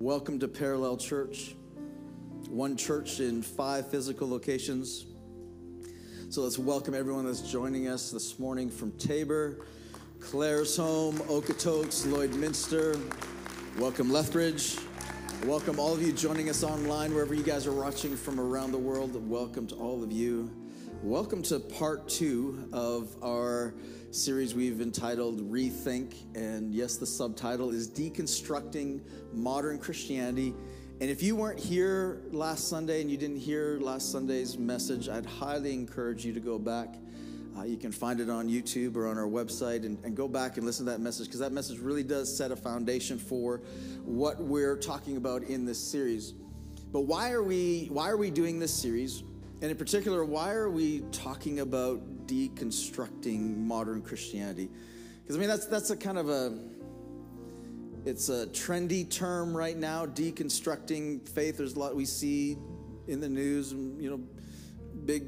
Welcome to Parallel Church, one church in five physical locations. So let's welcome everyone that's joining us this morning from Taber, Clare's Home, Okotoks, Lloydminster. Welcome Lethbridge. Welcome all of you joining us online, wherever you guys are watching from around the world. Welcome to all of you. Welcome to part two of our series we've entitled Rethink. And yes, the subtitle is Deconstructing Modern Christianity. And if you weren't here last Sunday and you didn't hear last Sunday's message, I'd highly encourage you to go back. Uh, you can find it on YouTube or on our website and, and go back and listen to that message because that message really does set a foundation for what we're talking about in this series. But why are we why are we doing this series? And in particular, why are we talking about deconstructing modern Christianity. Because I mean, that's that's a kind of a it's a trendy term right now. Deconstructing faith. There's a lot we see in the news. You know, big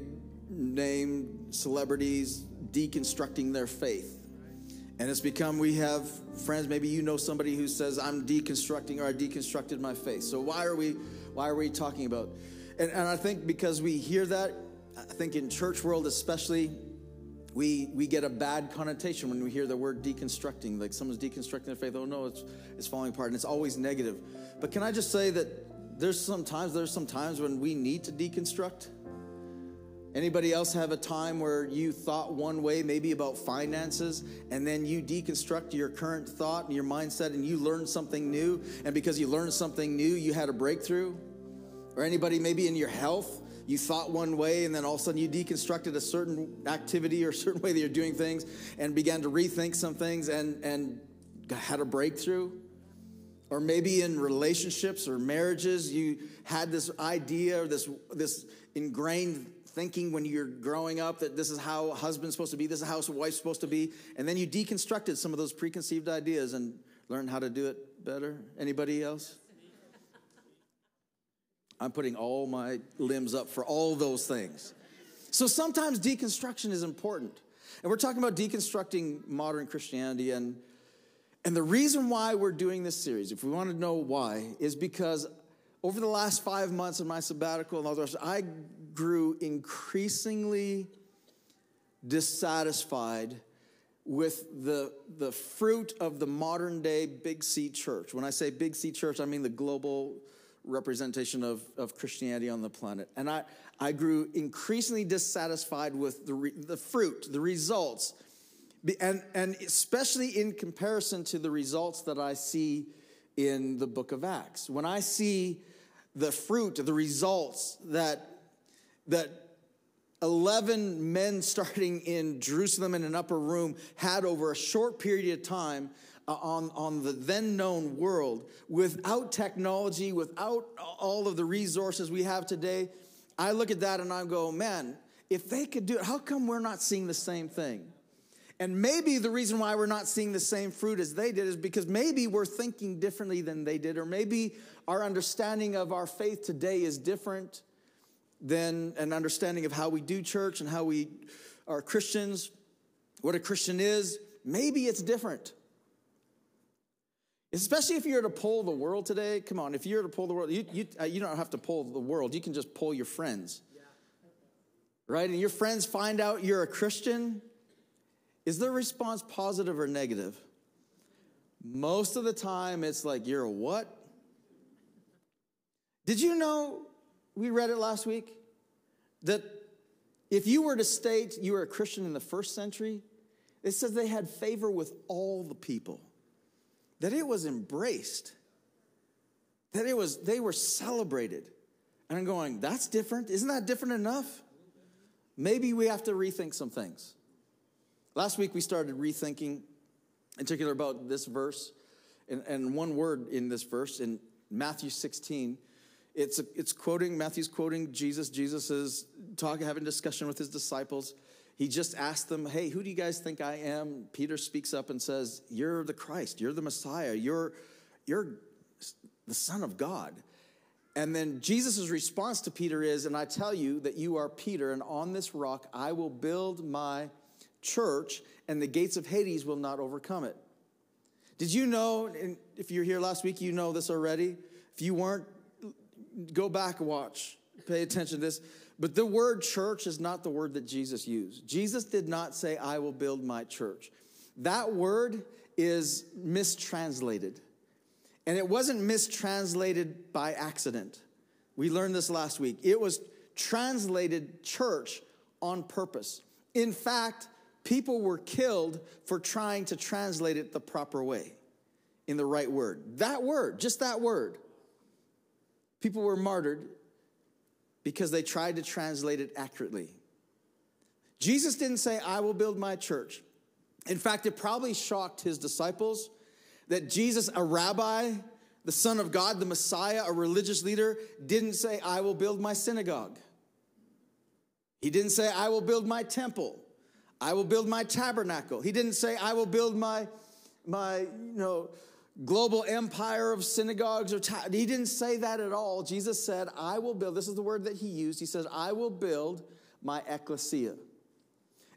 name celebrities deconstructing their faith. And it's become, we have friends, maybe you know somebody who says, I'm deconstructing or I deconstructed my faith. So why are we, why are we talking about? And, and I think because we hear that, I think in church world especially, we we get a bad connotation when we hear the word deconstructing like someone's deconstructing their faith. Oh no it's it's falling apart and it's always negative. But can i just say that there's some times there's some times when we need to deconstruct? Anybody else have a time where you thought one way maybe about finances and then you deconstruct your current thought and your mindset and you learned something new? And because you learned something new you had a breakthrough or anybody maybe in your health you thought one way and then all of a sudden you deconstructed a certain activity or a certain way that you're doing things and began to rethink some things and, and had a breakthrough. Or maybe in relationships or marriages, you had this idea or this, this ingrained thinking when you're growing up that this is how a husband's supposed to be, this is how a wife's supposed to be. And then you deconstructed some of those preconceived ideas and learned how to do it better. Anybody else? I'm putting all my limbs up for all those things. So sometimes deconstruction is important. And we're talking about deconstructing modern Christianity. And, and the reason why we're doing this series, if we want to know why, is because over the last five months of my sabbatical and all the rest, I grew increasingly dissatisfied with the, the fruit of the modern day Big C church. When I say Big C church, I mean the global representation of, of Christianity on the planet. And I, I grew increasingly dissatisfied with the, re, the fruit, the results, and, and especially in comparison to the results that I see in the book of Acts. When I see the fruit, the results that, that 11 men starting in Jerusalem in an upper room had over a short period of time Uh, on, on the then known world without technology, without all of the resources we have today, I look at that and I go, man, if they could do it, how come we're not seeing the same thing? And maybe the reason why we're not seeing the same fruit as they did is because maybe we're thinking differently than they did, or maybe our understanding of our faith today is different than an understanding of how we do church and how we are Christians, what a Christian is. Maybe it's different. Especially if you're to pull the world today. Come on, if you're to pull the world, you, you, uh, you don't have to pull the world. You can just pull your friends. Right? And your friends find out you're a Christian. Is their response positive or negative? Most of the time, it's like, you're a what? Did you know, we read it last week, that if you were to state you were a Christian in the first century, it says they had favor with all the people that it was embraced, that it was, they were celebrated. And I'm going, that's different. Isn't that different enough? Maybe we have to rethink some things. Last week we started rethinking, in particular about this verse, and, and one word in this verse in Matthew 16. It's, it's quoting, Matthew's quoting Jesus. Jesus is talking, having discussion with his disciples. He just asked them, Hey, who do you guys think I am? Peter speaks up and says, You're the Christ, you're the Messiah, you're, you're the Son of God. And then Jesus' response to Peter is, And I tell you that you are Peter, and on this rock I will build my church, and the gates of Hades will not overcome it. Did you know, if you're here last week, you know this already, If you weren't, go back and watch. Pay attention to this. But the word church is not the word that Jesus used. Jesus did not say, I will build my church. That word is mistranslated. And it wasn't mistranslated by accident. We learned this last week. It was translated church on purpose. In fact, people were killed for trying to translate it the proper way in the right word. That word, just that word. People were martyred because they tried to translate it accurately. Jesus didn't say, I will build my church. In fact, it probably shocked his disciples that Jesus, a rabbi, the Son of God, the Messiah, a religious leader, didn't say, I will build my synagogue. He didn't say, I will build my temple. I will build my tabernacle. He didn't say, I will build my, my you know, global empire of synagogues or ta- he didn't say that at all. Jesus said, I will build, this is the word that he used. He says, I will build my ecclesia.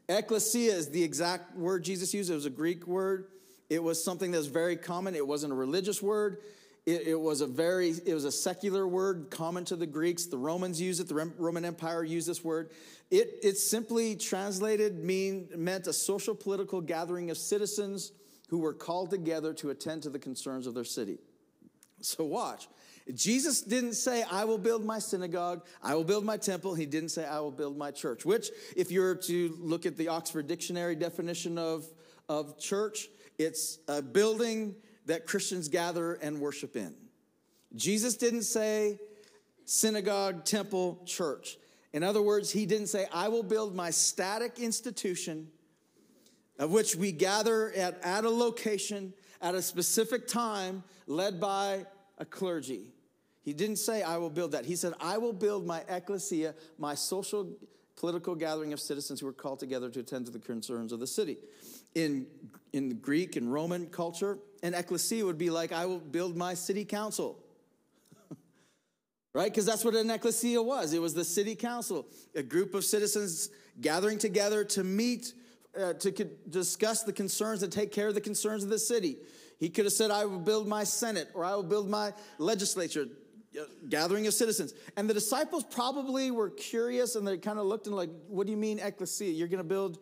Ecclesia is the exact word Jesus used. It was a Greek word. It was something that was very common. It wasn't a religious word. It, it, was a very, it was a secular word common to the Greeks. The Romans used it. The Roman Empire used this word. It, it simply translated mean, meant a social political gathering of citizens who were called together to attend to the concerns of their city. So watch. Jesus didn't say, I will build my synagogue, I will build my temple. He didn't say, I will build my church, which, if you were to look at the Oxford Dictionary definition of, of church, it's a building that Christians gather and worship in. Jesus didn't say synagogue, temple, church. In other words, he didn't say, I will build my static institution of which we gather at, at a location at a specific time led by a clergy. He didn't say, I will build that. He said, I will build my ecclesia, my social political gathering of citizens who are called together to attend to the concerns of the city. In, in Greek and Roman culture, an ecclesia would be like, I will build my city council. right? Because that's what an ecclesia was. It was the city council, a group of citizens gathering together to meet, uh, to discuss the concerns and take care of the concerns of the city. He could have said, I will build my Senate or I will build my legislature gathering of citizens. And the disciples probably were curious and they kind of looked and like, what do you mean ecclesia? You're going to build,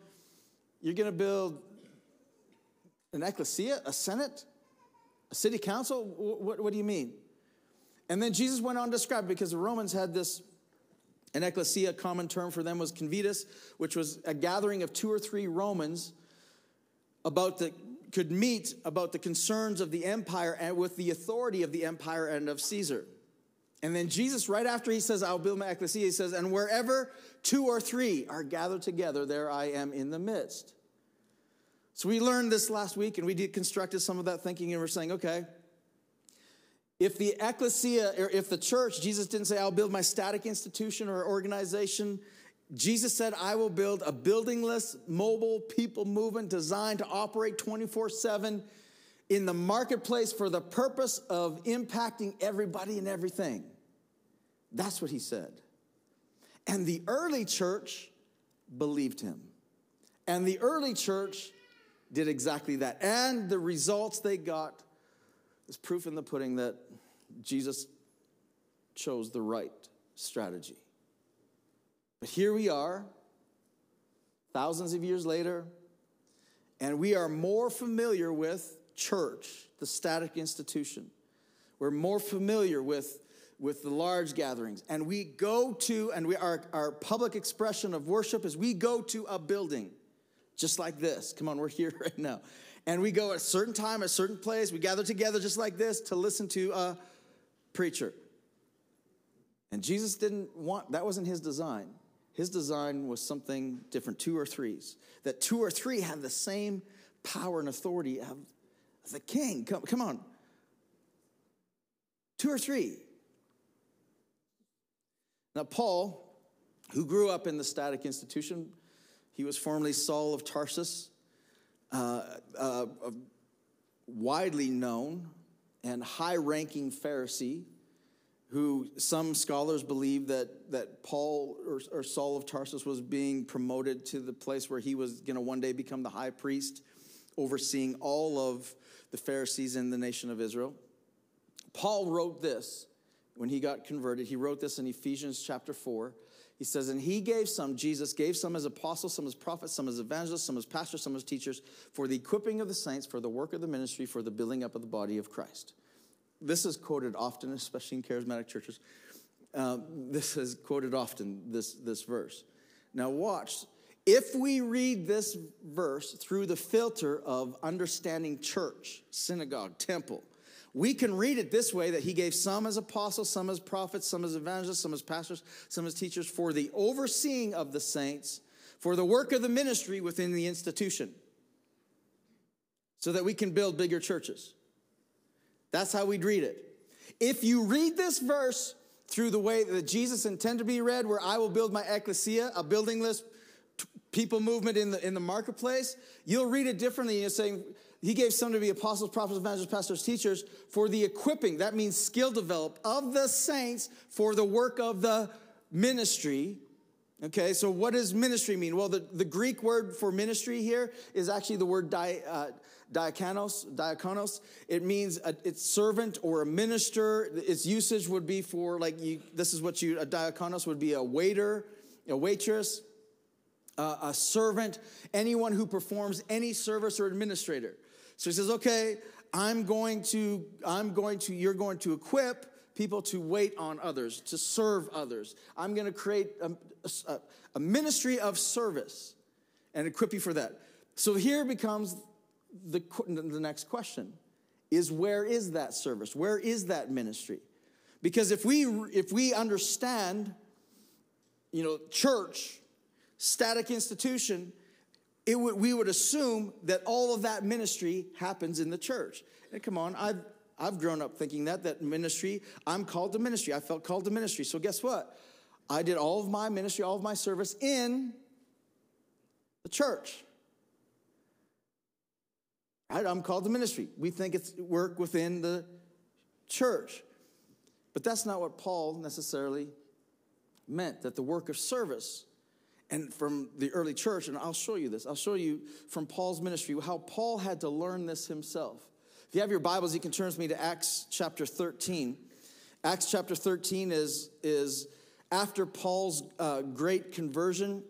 you're going to build an ecclesia, a senate, a city council? What, what do you mean? And then Jesus went on to describe because the Romans had this, an ecclesia, a common term for them was convites, which was a gathering of two or three Romans about the could meet about the concerns of the empire and with the authority of the empire and of Caesar. And then Jesus, right after he says, I'll build my ecclesia, he says, and wherever two or three are gathered together, there I am in the midst. So we learned this last week and we deconstructed some of that thinking and we're saying, okay, if the ecclesia or if the church, Jesus didn't say, I'll build my static institution or organization. Jesus said, I will build a buildingless, mobile people movement designed to operate 24 7 in the marketplace for the purpose of impacting everybody and everything. That's what he said. And the early church believed him. And the early church did exactly that. And the results they got is proof in the pudding that Jesus chose the right strategy. But here we are, thousands of years later, and we are more familiar with church, the static institution. We're more familiar with with the large gatherings. And we go to, and we, our, our public expression of worship is we go to a building just like this. Come on, we're here right now. And we go at a certain time, a certain place. We gather together just like this to listen to a preacher. And Jesus didn't want, that wasn't his design. His design was something different, two or threes. That two or three have the same power and authority of the king. Come, come on. Two or three. Now, Paul, who grew up in the static institution, he was formerly Saul of Tarsus, uh, uh, widely known and high ranking Pharisee, who some scholars believe that, that Paul or, or Saul of Tarsus was being promoted to the place where he was going to one day become the high priest, overseeing all of the Pharisees in the nation of Israel. Paul wrote this when he got converted. He wrote this in Ephesians chapter 4. He says, And he gave some, Jesus gave some as apostles, some as prophets, some as evangelists, some as pastors, some as teachers, for the equipping of the saints, for the work of the ministry, for the building up of the body of Christ. This is quoted often, especially in charismatic churches. Uh, this is quoted often, this, this verse. Now, watch. If we read this verse through the filter of understanding church, synagogue, temple, we can read it this way that he gave some as apostles, some as prophets, some as evangelists, some as pastors, some as teachers for the overseeing of the saints, for the work of the ministry within the institution, so that we can build bigger churches. That's how we'd read it. If you read this verse through the way that Jesus intended to be read, where I will build my ecclesia, a buildingless people movement in the in the marketplace, you'll read it differently. You're saying he gave some to be apostles, prophets, evangelists, pastors, teachers for the equipping. That means skill develop of the saints for the work of the ministry. Okay, so what does ministry mean? Well, the, the Greek word for ministry here is actually the word di, uh, diakonos, diakonos. It means a, it's servant or a minister. Its usage would be for like you, this is what you, a diakonos would be a waiter, a waitress, uh, a servant, anyone who performs any service or administrator. So he says, okay, I'm going to, I'm going to, you're going to equip people to wait on others, to serve others. I'm going to create a, a, a ministry of service and equip you for that. So here becomes the, the next question is where is that service? Where is that ministry? Because if we if we understand, you know, church, static institution, it would, we would assume that all of that ministry happens in the church. And come on, I've, I've grown up thinking that, that ministry, I'm called to ministry. I felt called to ministry. So guess what? I did all of my ministry, all of my service in the church. Right? I'm called to ministry. We think it's work within the church. But that's not what Paul necessarily meant, that the work of service and from the early church, and I'll show you this. I'll show you from Paul's ministry how Paul had to learn this himself. If you have your Bibles, you can turn with me to Acts chapter 13. Acts chapter 13 is, is after Paul's uh, great conversion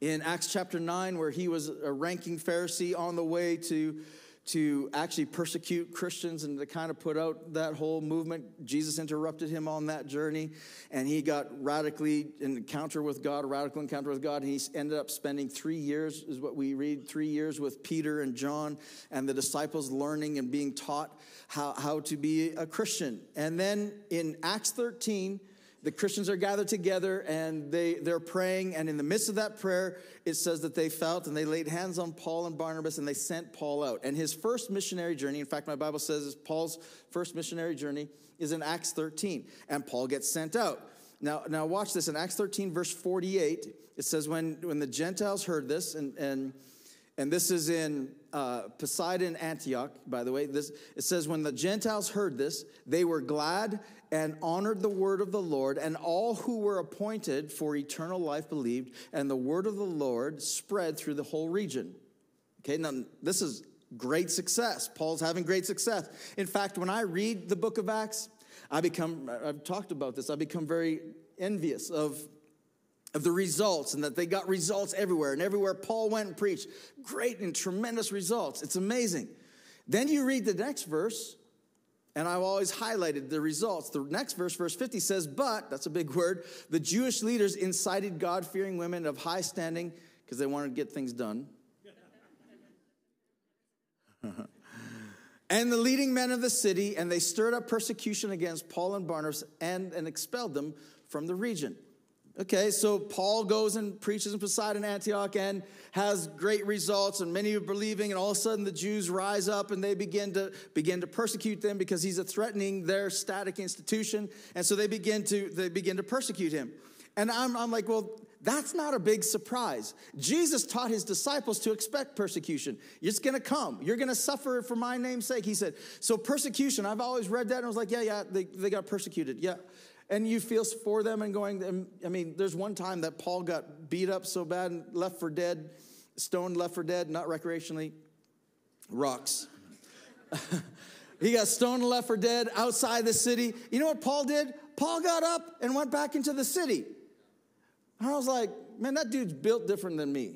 in Acts chapter 9, where he was a ranking Pharisee on the way to to actually persecute Christians and to kind of put out that whole movement. Jesus interrupted him on that journey, and he got radically in encounter with God, a radical encounter with God, and he ended up spending three years, is what we read, three years with Peter and John and the disciples learning and being taught how, how to be a Christian. And then in Acts 13, the Christians are gathered together and they, they're praying. And in the midst of that prayer, it says that they felt and they laid hands on Paul and Barnabas and they sent Paul out. And his first missionary journey, in fact, my Bible says Paul's first missionary journey is in Acts 13. And Paul gets sent out. Now, now watch this. In Acts 13, verse 48, it says, When, when the Gentiles heard this, and, and and this is in uh, Pisidian, Antioch, by the way. This, it says, When the Gentiles heard this, they were glad and honored the word of the Lord, and all who were appointed for eternal life believed, and the word of the Lord spread through the whole region. Okay, now this is great success. Paul's having great success. In fact, when I read the book of Acts, I become, I've talked about this, I become very envious of of the results and that they got results everywhere and everywhere Paul went and preached. Great and tremendous results. It's amazing. Then you read the next verse, and I've always highlighted the results. The next verse, verse 50 says, But, that's a big word, the Jewish leaders incited God fearing women of high standing because they wanted to get things done. and the leading men of the city, and they stirred up persecution against Paul and Barnabas and, and expelled them from the region. Okay, so Paul goes and preaches in Pisidian Antioch and has great results, and many are believing, and all of a sudden the Jews rise up and they begin to begin to persecute them because he's threatening their static institution, and so they begin to they begin to persecute him. And I'm, I'm like, well, that's not a big surprise. Jesus taught his disciples to expect persecution. It's gonna come. You're gonna suffer for my name's sake, he said. So, persecution, I've always read that and I was like, yeah, yeah, they, they got persecuted. Yeah and you feel for them and going, I mean, there's one time that Paul got beat up so bad and left for dead, stoned, left for dead, not recreationally, rocks. He got stoned and left for dead outside the city. You know what Paul did? Paul got up and went back into the city. And I was like, man, that dude's built different than me.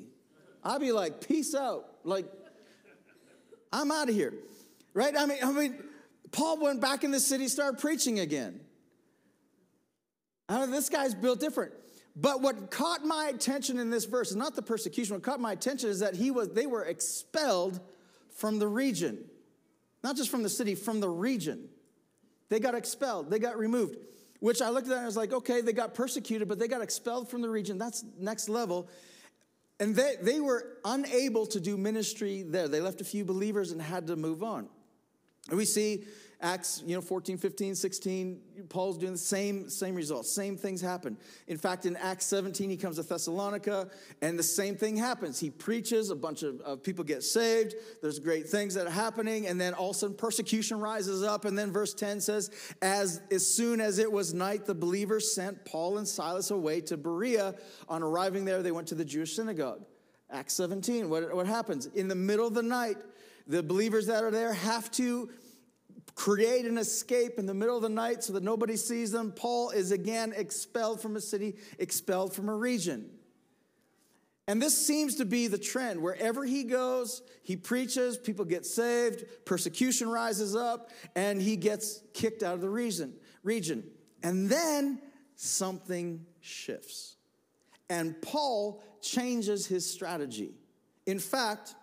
I'd be like, peace out. Like, I'm out of here. Right? I mean, I mean, Paul went back in the city, started preaching again. I mean, this guy's built different. But what caught my attention in this verse is not the persecution. What caught my attention is that he was, they were expelled from the region. Not just from the city, from the region. They got expelled, they got removed. Which I looked at and I was like, okay, they got persecuted, but they got expelled from the region. That's next level. And they, they were unable to do ministry there. They left a few believers and had to move on. And we see Acts, you know, 14, 15, 16, Paul's doing the same, same results. Same things happen. In fact, in Acts 17, he comes to Thessalonica, and the same thing happens. He preaches, a bunch of, of people get saved, there's great things that are happening, and then all of a sudden persecution rises up. And then verse 10 says, As, as soon as it was night, the believers sent Paul and Silas away to Berea. On arriving there, they went to the Jewish synagogue. Acts 17, what, what happens? In the middle of the night, the believers that are there have to create an escape in the middle of the night so that nobody sees them. Paul is again expelled from a city, expelled from a region. And this seems to be the trend. Wherever he goes, he preaches, people get saved, persecution rises up, and he gets kicked out of the region. region. And then something shifts. And Paul changes his strategy. In fact,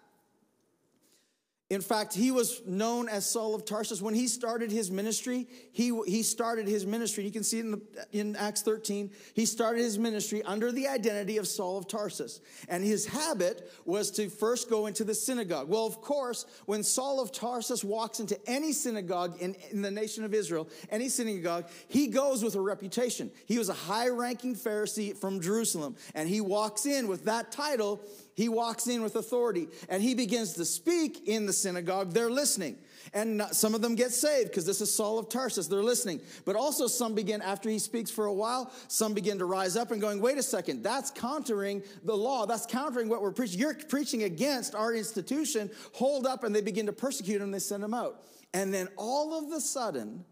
in fact, he was known as Saul of Tarsus. When he started his ministry, he, he started his ministry. You can see in, the, in Acts 13. He started his ministry under the identity of Saul of Tarsus. And his habit was to first go into the synagogue. Well, of course, when Saul of Tarsus walks into any synagogue in, in the nation of Israel, any synagogue, he goes with a reputation. He was a high ranking Pharisee from Jerusalem. And he walks in with that title he walks in with authority and he begins to speak in the synagogue. They're listening. And some of them get saved because this is Saul of Tarsus. They're listening. But also, some begin, after he speaks for a while, some begin to rise up and going, wait a second, that's countering the law. That's countering what we're preaching. You're preaching against our institution. Hold up. And they begin to persecute him. They send him out. And then all of a sudden,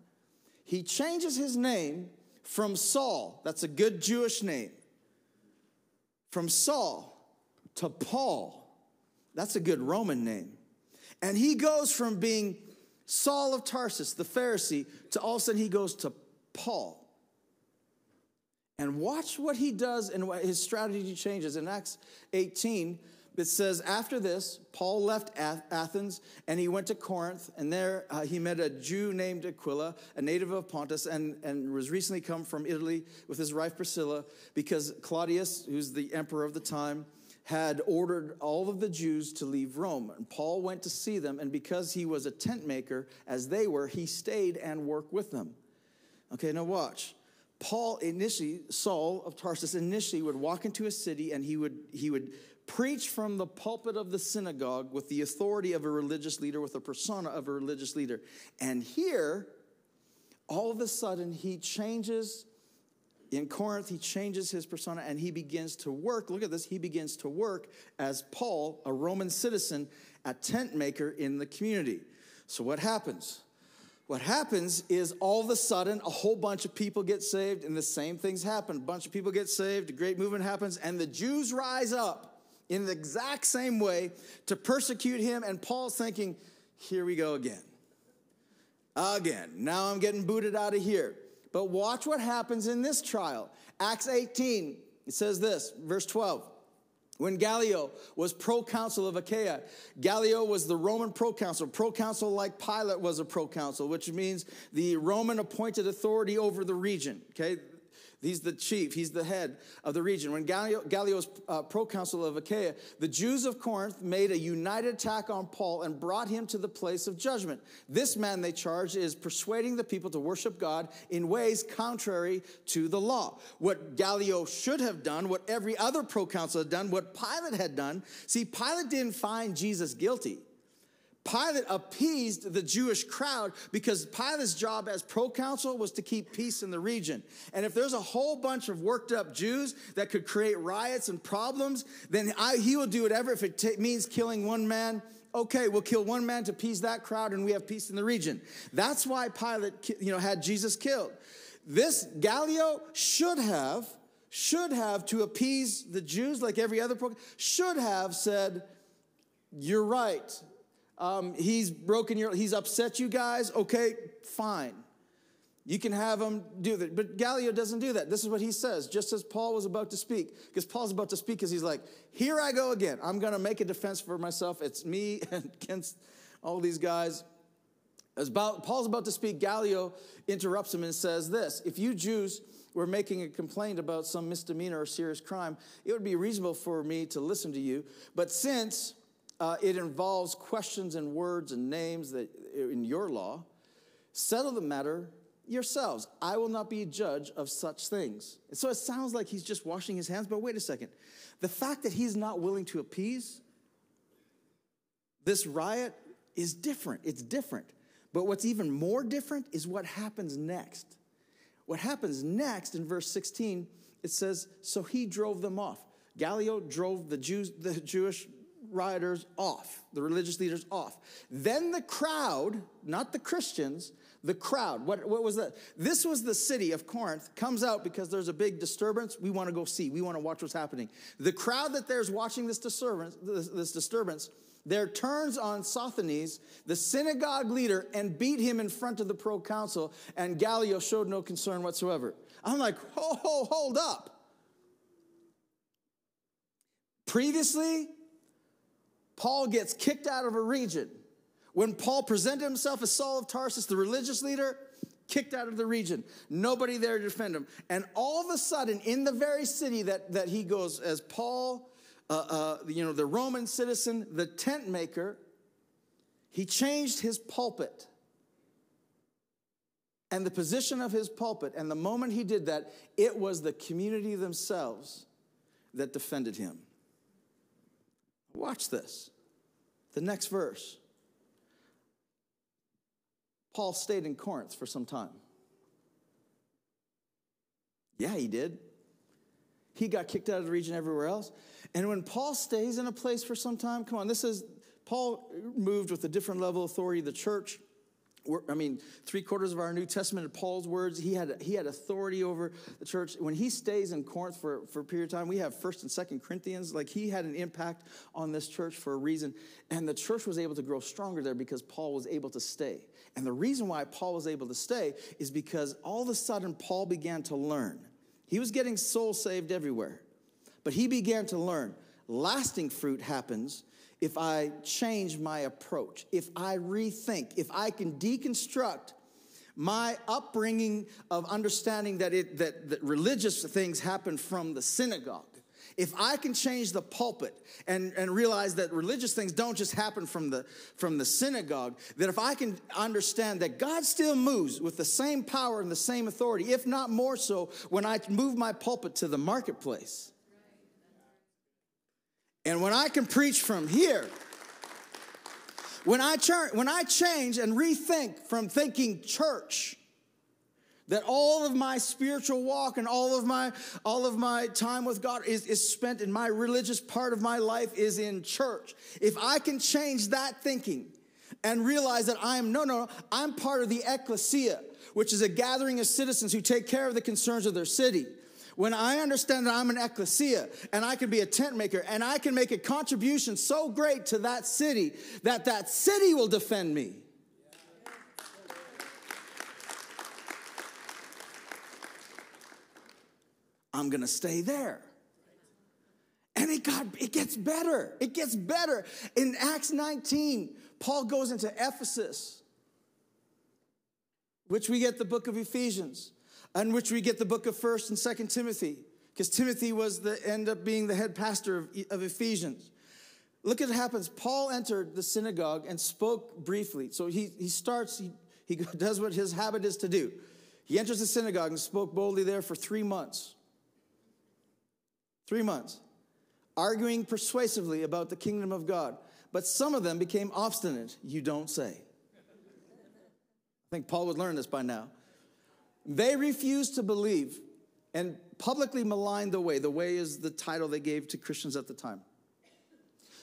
he changes his name from Saul. That's a good Jewish name. From Saul to Paul. That's a good Roman name. And he goes from being Saul of Tarsus, the Pharisee, to all of a sudden he goes to Paul. And watch what he does and what his strategy changes. In Acts 18, it says, After this, Paul left Athens and he went to Corinth. And there uh, he met a Jew named Aquila, a native of Pontus, and, and was recently come from Italy with his wife Priscilla, because Claudius, who's the emperor of the time, had ordered all of the Jews to leave Rome. And Paul went to see them, and because he was a tent maker, as they were, he stayed and worked with them. Okay, now watch. Paul initially, Saul of Tarsus, initially would walk into a city and he would, he would preach from the pulpit of the synagogue with the authority of a religious leader, with the persona of a religious leader. And here, all of a sudden, he changes in Corinth, he changes his persona and he begins to work. Look at this. He begins to work as Paul, a Roman citizen, a tent maker in the community. So, what happens? What happens is all of a sudden a whole bunch of people get saved, and the same things happen. A bunch of people get saved, a great movement happens, and the Jews rise up in the exact same way to persecute him. And Paul's thinking, here we go again. Again. Now I'm getting booted out of here. But watch what happens in this trial. Acts 18, it says this, verse 12. When Gallio was proconsul of Achaia, Gallio was the Roman proconsul. Proconsul, like Pilate, was a proconsul, which means the Roman appointed authority over the region. Okay, He's the chief, he's the head of the region. When Gallio, Gallio was uh, proconsul of Achaia, the Jews of Corinth made a united attack on Paul and brought him to the place of judgment. This man, they charge, is persuading the people to worship God in ways contrary to the law. What Gallio should have done, what every other proconsul had done, what Pilate had done. See, Pilate didn't find Jesus guilty. Pilate appeased the Jewish crowd because Pilate's job as proconsul was to keep peace in the region. And if there's a whole bunch of worked up Jews that could create riots and problems, then I, he will do whatever if it t- means killing one man okay, we'll kill one man to appease that crowd and we have peace in the region. That's why Pilate, you know, had Jesus killed. This Gallio should have, should have, to appease the Jews like every other program, should have said, You're right. Um, he's broken your, he's upset you guys. Okay, fine. You can have him do that. But Gallio doesn't do that. This is what he says, just as Paul was about to speak. Because Paul's about to speak because he's like, Here I go again. I'm going to make a defense for myself. It's me against all these guys. As Paul's about to speak, Gallio interrupts him and says this If you Jews were making a complaint about some misdemeanor or serious crime, it would be reasonable for me to listen to you. But since uh, it involves questions and words and names that in your law, settle the matter yourselves. I will not be a judge of such things. And so it sounds like he's just washing his hands, but wait a second. The fact that he's not willing to appease this riot is different. It's different. But what's even more different is what happens next. What happens next in verse 16, it says, So he drove them off. Gallio drove the Jews, the Jewish rioters off, the religious leaders off. Then the crowd, not the Christians, the crowd, what, what was that? This was the city of Corinth, comes out because there's a big disturbance. We want to go see, we want to watch what's happening. The crowd that there's watching this disturbance, this, this disturbance there turns on Sosthenes, the synagogue leader, and beat him in front of the proconsul, and Gallio showed no concern whatsoever. I'm like, ho, ho, hold up. Previously, Paul gets kicked out of a region. When Paul presented himself as Saul of Tarsus, the religious leader, kicked out of the region. Nobody there to defend him. And all of a sudden, in the very city that, that he goes as Paul uh, uh, you know, the Roman citizen, the tent maker, he changed his pulpit and the position of his pulpit. And the moment he did that, it was the community themselves that defended him. Watch this. The next verse. Paul stayed in Corinth for some time. Yeah, he did. He got kicked out of the region everywhere else. And when Paul stays in a place for some time, come on, this is, Paul moved with a different level of authority. The church, I mean, three quarters of our New Testament, Paul's words, he had, he had authority over the church. When he stays in Corinth for, for a period of time, we have 1st and 2nd Corinthians. Like he had an impact on this church for a reason. And the church was able to grow stronger there because Paul was able to stay. And the reason why Paul was able to stay is because all of a sudden Paul began to learn. He was getting soul saved everywhere. But he began to learn lasting fruit happens if I change my approach, if I rethink, if I can deconstruct my upbringing of understanding that, it, that, that religious things happen from the synagogue. If I can change the pulpit and, and realize that religious things don't just happen from the, from the synagogue, that if I can understand that God still moves with the same power and the same authority, if not more so, when I move my pulpit to the marketplace, and when I can preach from here, when I, turn, when I change and rethink from thinking church, that all of my spiritual walk and all of my all of my time with god is, is spent in my religious part of my life is in church. If i can change that thinking and realize that i'm no no i'm part of the ecclesia which is a gathering of citizens who take care of the concerns of their city when I understand that I'm an ecclesia and I can be a tent maker and I can make a contribution so great to that city that that city will defend me. I'm going to stay there. And it got it gets better. It gets better. In Acts 19, Paul goes into Ephesus, which we get the book of Ephesians on which we get the book of 1st and 2nd Timothy, because Timothy was the end up being the head pastor of, of Ephesians. Look at what happens. Paul entered the synagogue and spoke briefly. So he, he starts, he, he does what his habit is to do. He enters the synagogue and spoke boldly there for three months. Three months. Arguing persuasively about the kingdom of God. But some of them became obstinate. You don't say. I think Paul would learn this by now. They refused to believe and publicly maligned the way. The way is the title they gave to Christians at the time.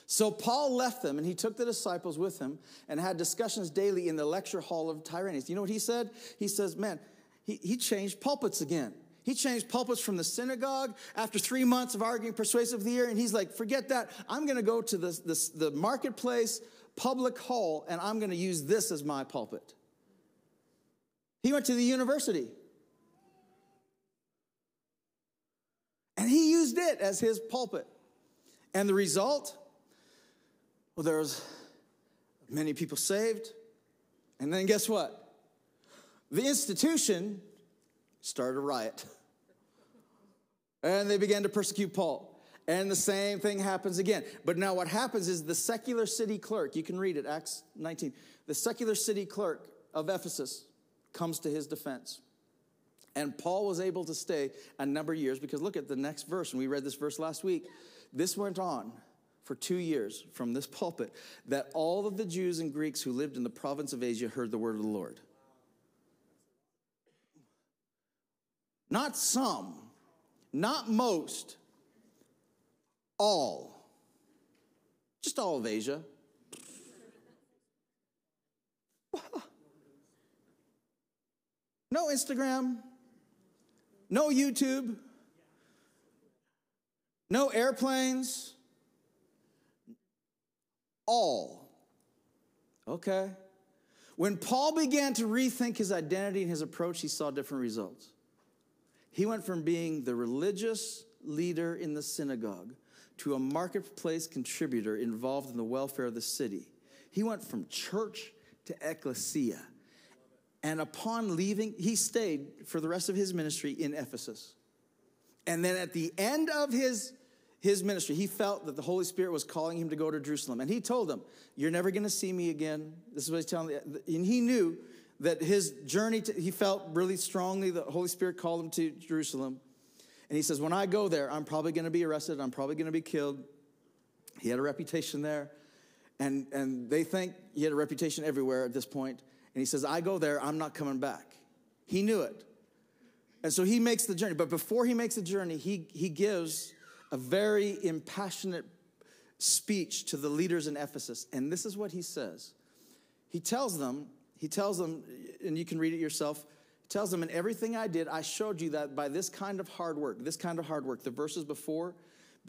So Paul left them and he took the disciples with him and had discussions daily in the lecture hall of Tyrannus. You know what he said? He says, Man, he, he changed pulpits again. He changed pulpits from the synagogue after three months of arguing persuasive the year, and he's like, forget that. I'm going to go to the, the marketplace public hall, and I'm going to use this as my pulpit. He went to the university. And he used it as his pulpit. And the result? Well, there was many people saved. And then guess what? The institution started a riot. And they began to persecute Paul. And the same thing happens again. But now what happens is the secular city clerk, you can read it, Acts 19. The secular city clerk of Ephesus comes to his defense. And Paul was able to stay a number of years because look at the next verse, and we read this verse last week. This went on for two years from this pulpit that all of the Jews and Greeks who lived in the province of Asia heard the word of the Lord. Not some, not most, all. Just all of Asia. No Instagram, no YouTube, no airplanes, all. Okay? When Paul began to rethink his identity and his approach, he saw different results. He went from being the religious leader in the synagogue to a marketplace contributor involved in the welfare of the city. He went from church to ecclesia. And upon leaving, he stayed for the rest of his ministry in Ephesus. And then at the end of his, his ministry, he felt that the Holy Spirit was calling him to go to Jerusalem. And he told them, You're never going to see me again. This is what he's telling them. And he knew that his journey, to, he felt really strongly the Holy Spirit called him to Jerusalem. And he says, When I go there, I'm probably going to be arrested. I'm probably going to be killed. He had a reputation there. And, and they think he had a reputation everywhere at this point. And he says, I go there, I'm not coming back. He knew it. And so he makes the journey. But before he makes the journey, he, he gives a very impassionate speech to the leaders in Ephesus. And this is what he says. He tells them, he tells them, and you can read it yourself. Tells them, in everything I did, I showed you that by this kind of hard work, this kind of hard work, the verses before,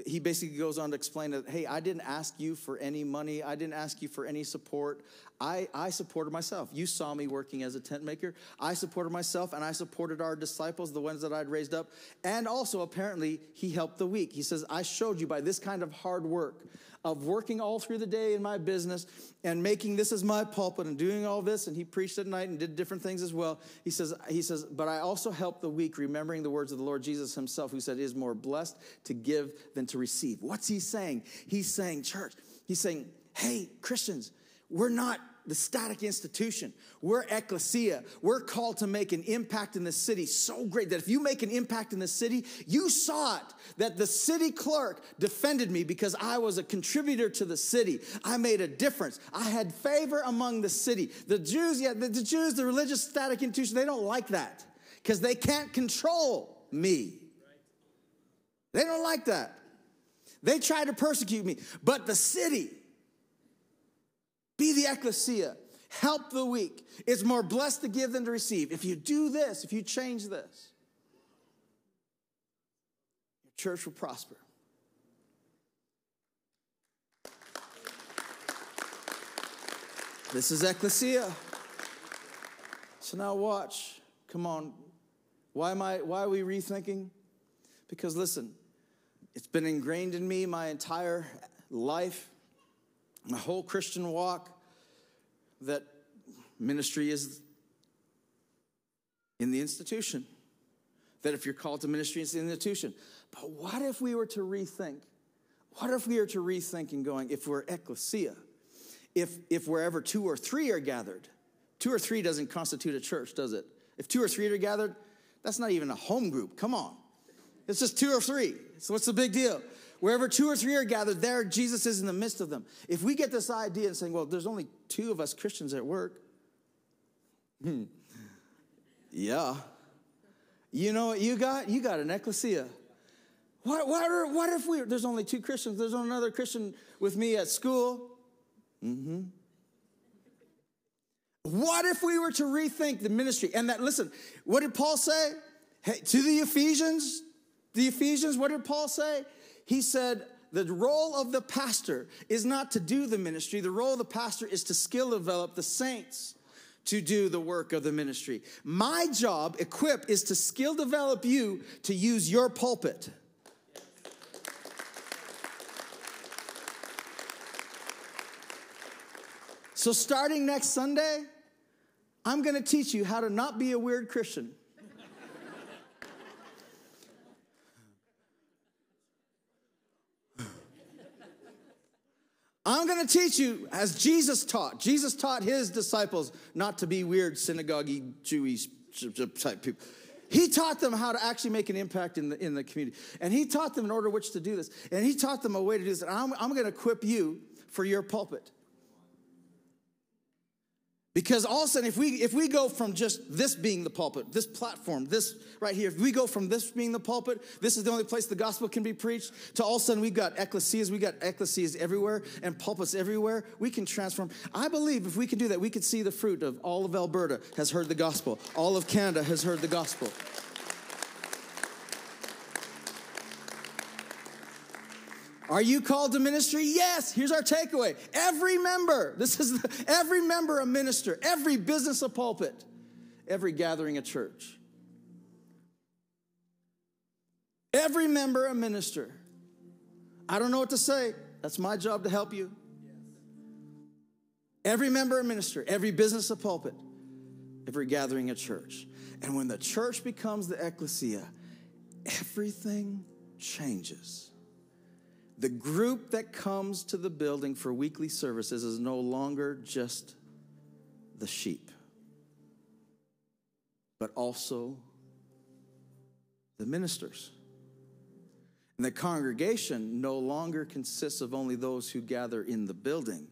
he basically goes on to explain that, hey, I didn't ask you for any money. I didn't ask you for any support. I, I supported myself. You saw me working as a tent maker. I supported myself and I supported our disciples, the ones that I'd raised up. And also, apparently, he helped the weak. He says, I showed you by this kind of hard work of working all through the day in my business and making this as my pulpit and doing all this. And he preached at night and did different things as well. He says, he says, but I also help the weak, remembering the words of the Lord Jesus himself, who said, it is more blessed to give than to receive. What's he saying? He's saying, church, he's saying, hey, Christians, we're not the static institution. We're ecclesia. We're called to make an impact in the city so great that if you make an impact in the city, you saw it that the city clerk defended me because I was a contributor to the city. I made a difference. I had favor among the city. The Jews, yeah, the, the Jews, the religious static institution, they don't like that because they can't control me. They don't like that. They try to persecute me. But the city, be the ecclesia. Help the weak. It's more blessed to give than to receive. If you do this, if you change this, your church will prosper. This is ecclesia. So now watch. Come on. Why am I why are we rethinking? Because listen, it's been ingrained in me my entire life my whole Christian walk that ministry is in the institution. That if you're called to ministry, it's the institution. But what if we were to rethink? What if we were to rethink and going, if we're ecclesia, if, if wherever two or three are gathered, two or three doesn't constitute a church, does it? If two or three are gathered, that's not even a home group. Come on. It's just two or three. So what's the big deal? Wherever two or three are gathered, there Jesus is in the midst of them. If we get this idea and saying, well, there's only two of us Christians at work, hmm, yeah. You know what you got? You got an ecclesia. What, what, are, what if we, there's only two Christians, there's another Christian with me at school? Mm-hmm. What if we were to rethink the ministry? And that, listen, what did Paul say? Hey, to the Ephesians, the Ephesians, what did Paul say? He said, the role of the pastor is not to do the ministry. The role of the pastor is to skill develop the saints to do the work of the ministry. My job, equip, is to skill develop you to use your pulpit. So, starting next Sunday, I'm going to teach you how to not be a weird Christian. I'm going to teach you as Jesus taught. Jesus taught his disciples not to be weird, synagogue Jewish type people. He taught them how to actually make an impact in the, in the community. And he taught them in order which to do this. And he taught them a way to do this. And I'm, I'm going to equip you for your pulpit. Because all of a sudden, if we if we go from just this being the pulpit, this platform, this right here, if we go from this being the pulpit, this is the only place the gospel can be preached, to all of a sudden we've got ecclesias, we've got ecclesias everywhere and pulpits everywhere, we can transform. I believe if we can do that, we could see the fruit of all of Alberta has heard the gospel, all of Canada has heard the gospel. Are you called to ministry? Yes. Here's our takeaway. Every member, this is the, every member a minister, every business a pulpit, every gathering a church. Every member a minister. I don't know what to say. That's my job to help you. Every member a minister, every business a pulpit, every gathering a church. And when the church becomes the ecclesia, everything changes. The group that comes to the building for weekly services is no longer just the sheep, but also the ministers. And the congregation no longer consists of only those who gather in the building,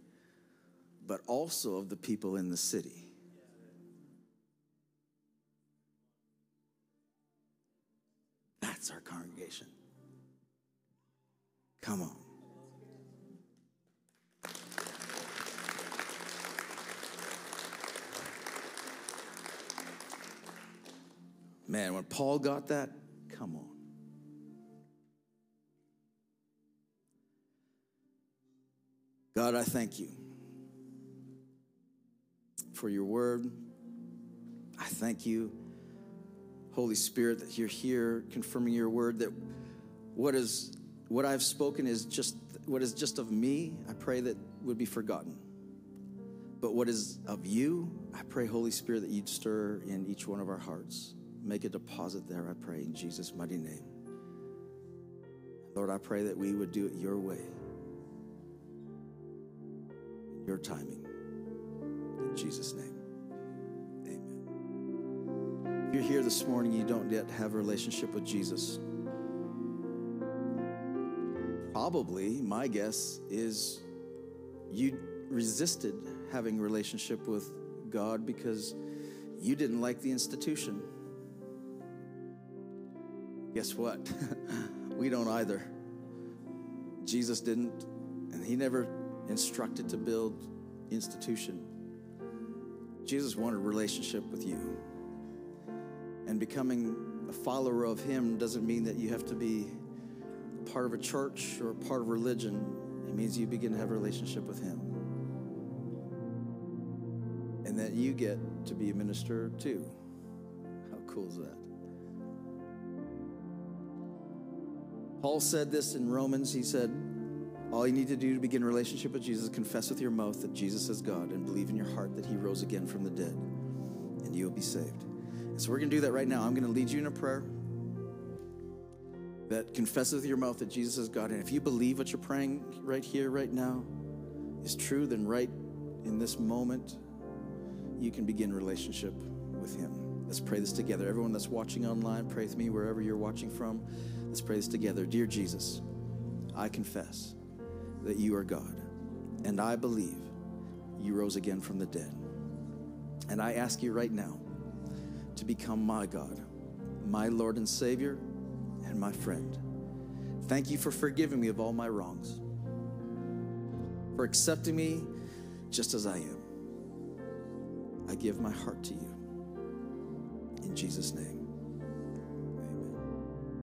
but also of the people in the city. That's our congregation. Come on. Man, when Paul got that, come on. God, I thank you for your word. I thank you, Holy Spirit, that you're here confirming your word that what is what I've spoken is just what is just of me, I pray that would be forgotten. But what is of you, I pray, Holy Spirit, that you'd stir in each one of our hearts. Make a deposit there, I pray, in Jesus' mighty name. Lord, I pray that we would do it your way, your timing. In Jesus' name. Amen. If you're here this morning, you don't yet have a relationship with Jesus probably, my guess is you resisted having a relationship with God because you didn't like the institution. Guess what? we don't either. Jesus didn't, and he never instructed to build institution. Jesus wanted a relationship with you. And becoming a follower of him doesn't mean that you have to be part of a church or part of religion, it means you begin to have a relationship with Him. And that you get to be a minister too. How cool is that? Paul said this in Romans. He said, All you need to do to begin a relationship with Jesus is confess with your mouth that Jesus is God and believe in your heart that He rose again from the dead, and you'll be saved. And so we're going to do that right now. I'm going to lead you in a prayer that confesses with your mouth that Jesus is God. And if you believe what you're praying right here, right now, is true, then right in this moment, you can begin relationship with Him. Let's pray this together. Everyone that's watching online, pray with me wherever you're watching from. Let's pray this together. Dear Jesus, I confess that you are God, and I believe you rose again from the dead. And I ask you right now to become my God, my Lord and Savior and my friend. Thank you for forgiving me of all my wrongs, for accepting me just as I am. I give my heart to you. In Jesus' name.